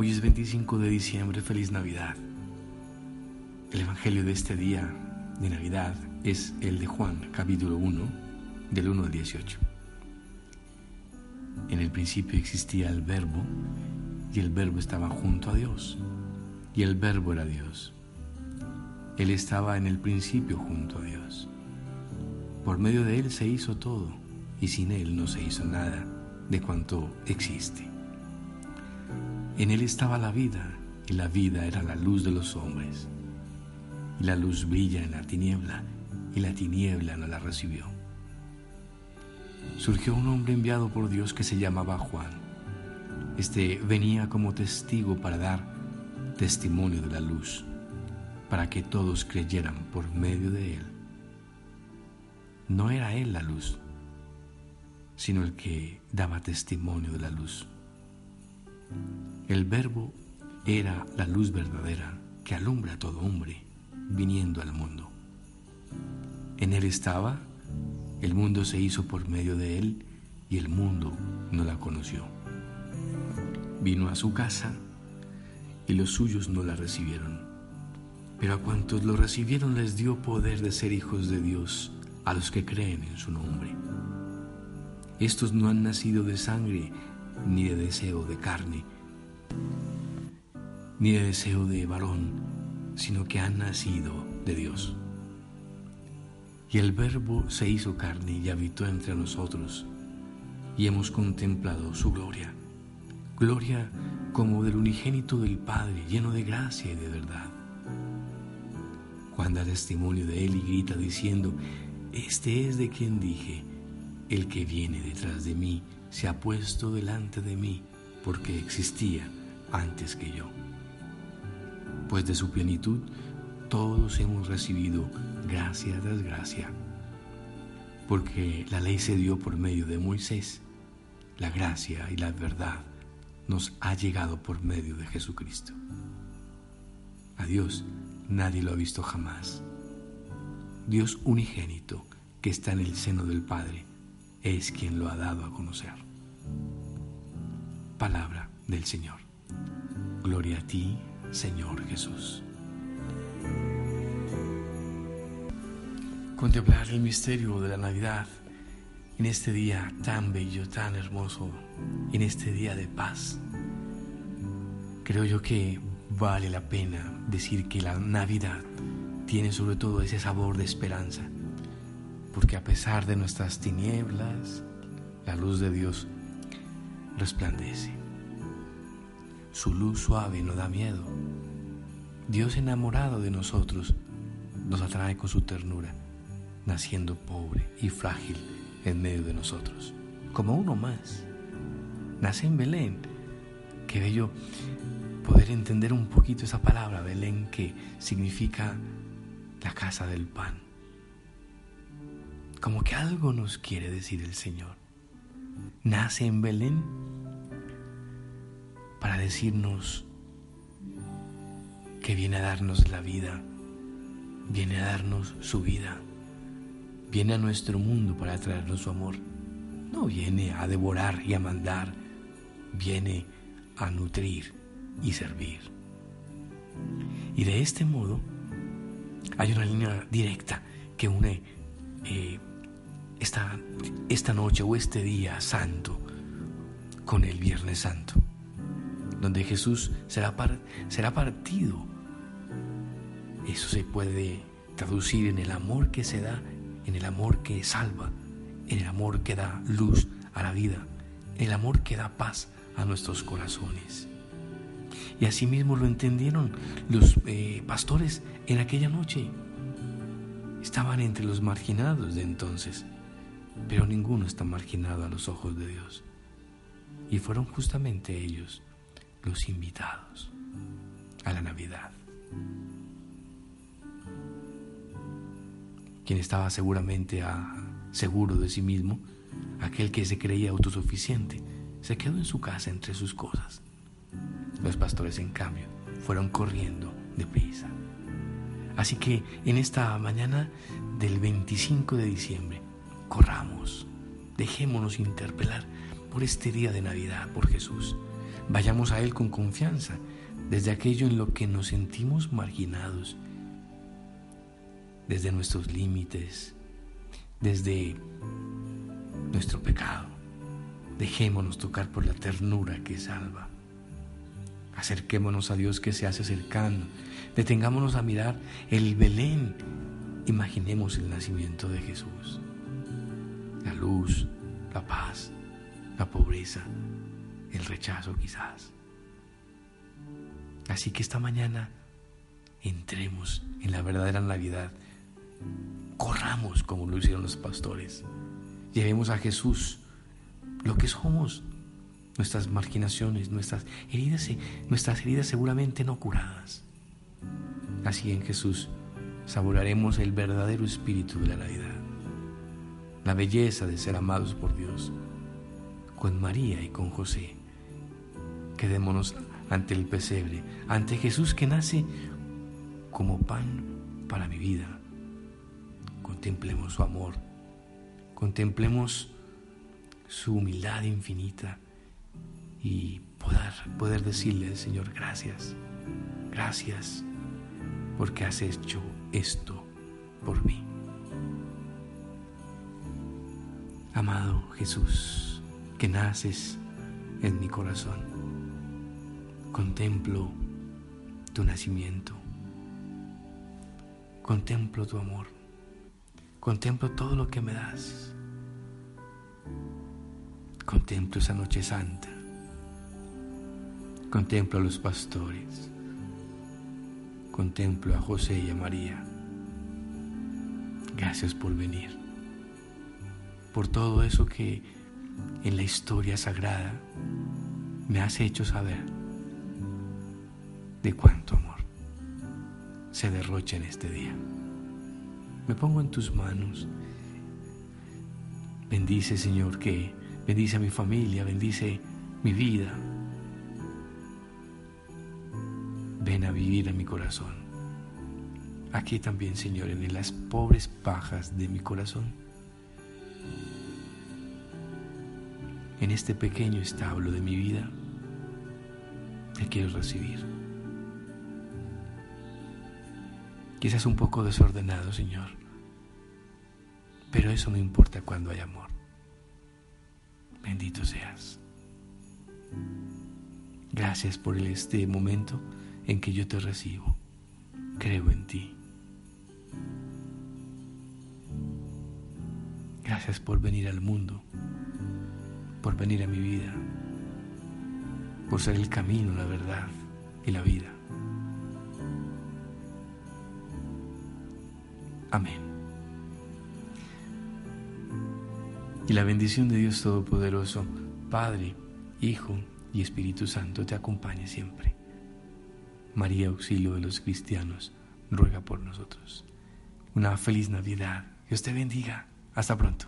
Hoy es 25 de diciembre, feliz Navidad. El Evangelio de este día de Navidad es el de Juan, capítulo 1, del 1 al 18. En el principio existía el verbo y el verbo estaba junto a Dios y el verbo era Dios. Él estaba en el principio junto a Dios. Por medio de Él se hizo todo y sin Él no se hizo nada de cuanto existe. En Él estaba la vida, y la vida era la luz de los hombres. Y la luz brilla en la tiniebla, y la tiniebla no la recibió. Surgió un hombre enviado por Dios que se llamaba Juan. Este venía como testigo para dar testimonio de la luz, para que todos creyeran por medio de él. No era él la luz, sino el que daba testimonio de la luz. El verbo era la luz verdadera que alumbra a todo hombre viniendo al mundo. En él estaba, el mundo se hizo por medio de él y el mundo no la conoció. Vino a su casa y los suyos no la recibieron. Pero a cuantos lo recibieron les dio poder de ser hijos de Dios, a los que creen en su nombre. Estos no han nacido de sangre, ni de deseo de carne, ni de deseo de varón, sino que han nacido de Dios. Y el Verbo se hizo carne y habitó entre nosotros, y hemos contemplado su gloria, gloria como del unigénito del Padre, lleno de gracia y de verdad. Juan da testimonio de él y grita diciendo, Este es de quien dije, el que viene detrás de mí se ha puesto delante de mí porque existía antes que yo. Pues de su plenitud todos hemos recibido gracia tras gracia, porque la ley se dio por medio de Moisés, la gracia y la verdad nos ha llegado por medio de Jesucristo. A Dios nadie lo ha visto jamás. Dios unigénito que está en el seno del Padre es quien lo ha dado a conocer. Palabra del Señor. Gloria a ti, Señor Jesús. Contemplar el misterio de la Navidad en este día tan bello, tan hermoso, en este día de paz. Creo yo que vale la pena decir que la Navidad tiene sobre todo ese sabor de esperanza porque a pesar de nuestras tinieblas, la luz de Dios resplandece. Su luz suave no da miedo. Dios enamorado de nosotros nos atrae con su ternura, naciendo pobre y frágil en medio de nosotros, como uno más. Nace en Belén. Qué bello poder entender un poquito esa palabra, Belén, que significa la casa del pan como que algo nos quiere decir el Señor. Nace en Belén para decirnos que viene a darnos la vida, viene a darnos su vida, viene a nuestro mundo para traernos su amor. No viene a devorar y a mandar, viene a nutrir y servir. Y de este modo hay una línea directa que une eh, esta, esta noche o este día santo con el Viernes Santo, donde Jesús será, será partido. Eso se puede traducir en el amor que se da, en el amor que salva, en el amor que da luz a la vida, en el amor que da paz a nuestros corazones. Y asimismo lo entendieron los eh, pastores en aquella noche. Estaban entre los marginados de entonces pero ninguno está marginado a los ojos de Dios. Y fueron justamente ellos los invitados a la Navidad. Quien estaba seguramente seguro de sí mismo, aquel que se creía autosuficiente, se quedó en su casa entre sus cosas. Los pastores, en cambio, fueron corriendo deprisa. Así que en esta mañana del 25 de diciembre, corramos, dejémonos interpelar por este día de Navidad, por Jesús, Vayamos a Él con confianza, desde aquello en lo que nos sentimos marginados, desde nuestros límites, desde nuestro pecado. Dejémonos tocar por la ternura que salva. Acerquémonos a Dios que se hace cercano. Detengámonos a mirar el Belén. Imaginemos el nacimiento de Jesús. La luz, la paz, la pobreza, el rechazo quizás. Así que esta mañana entremos en la verdadera Navidad. Corramos como lo hicieron los pastores. Llevemos a Jesús lo que somos, nuestras marginaciones, nuestras heridas, nuestras heridas seguramente no curadas. Así en Jesús saborearemos el verdadero espíritu de la Navidad, la belleza de ser amados por Dios, con María y con José. Quedémonos ante el pesebre, ante Jesús que nace como pan para mi vida. Contemplemos su amor, contemplemos su humildad infinita y poder, poder decirle Señor gracias, gracias porque has hecho esto por mí. Amado Jesús, que naces en mi corazón, contemplo tu nacimiento, contemplo tu amor, contemplo todo lo que me das, contemplo esa noche santa Contemplo a los pastores. Contemplo a José y a María. Gracias por venir. Por todo eso que en la historia sagrada me has hecho saber de cuánto amor se derrocha en este día. Me pongo en tus manos. Bendice, Señor, que bendice a mi familia, bendice mi vida, ven a vivir a mi corazón. Aquí también, Señor, en las pobres pajas de mi corazón. En este pequeño establo de mi vida, te quiero recibir. Quizás un poco desordenado, Señor, pero eso no importa cuando hay amor. Bendito seas. Gracias por este momento en que yo te recibo. Creo en ti. Gracias por venir al mundo, por venir a mi vida, por ser el camino, la verdad y la vida. Amén. Y la bendición de Dios Todopoderoso, Padre, Hijo y Espíritu Santo te acompañe siempre. María, auxilio de los cristianos, ruega por nosotros. Una feliz Navidad. Dios te bendiga. Hasta pronto.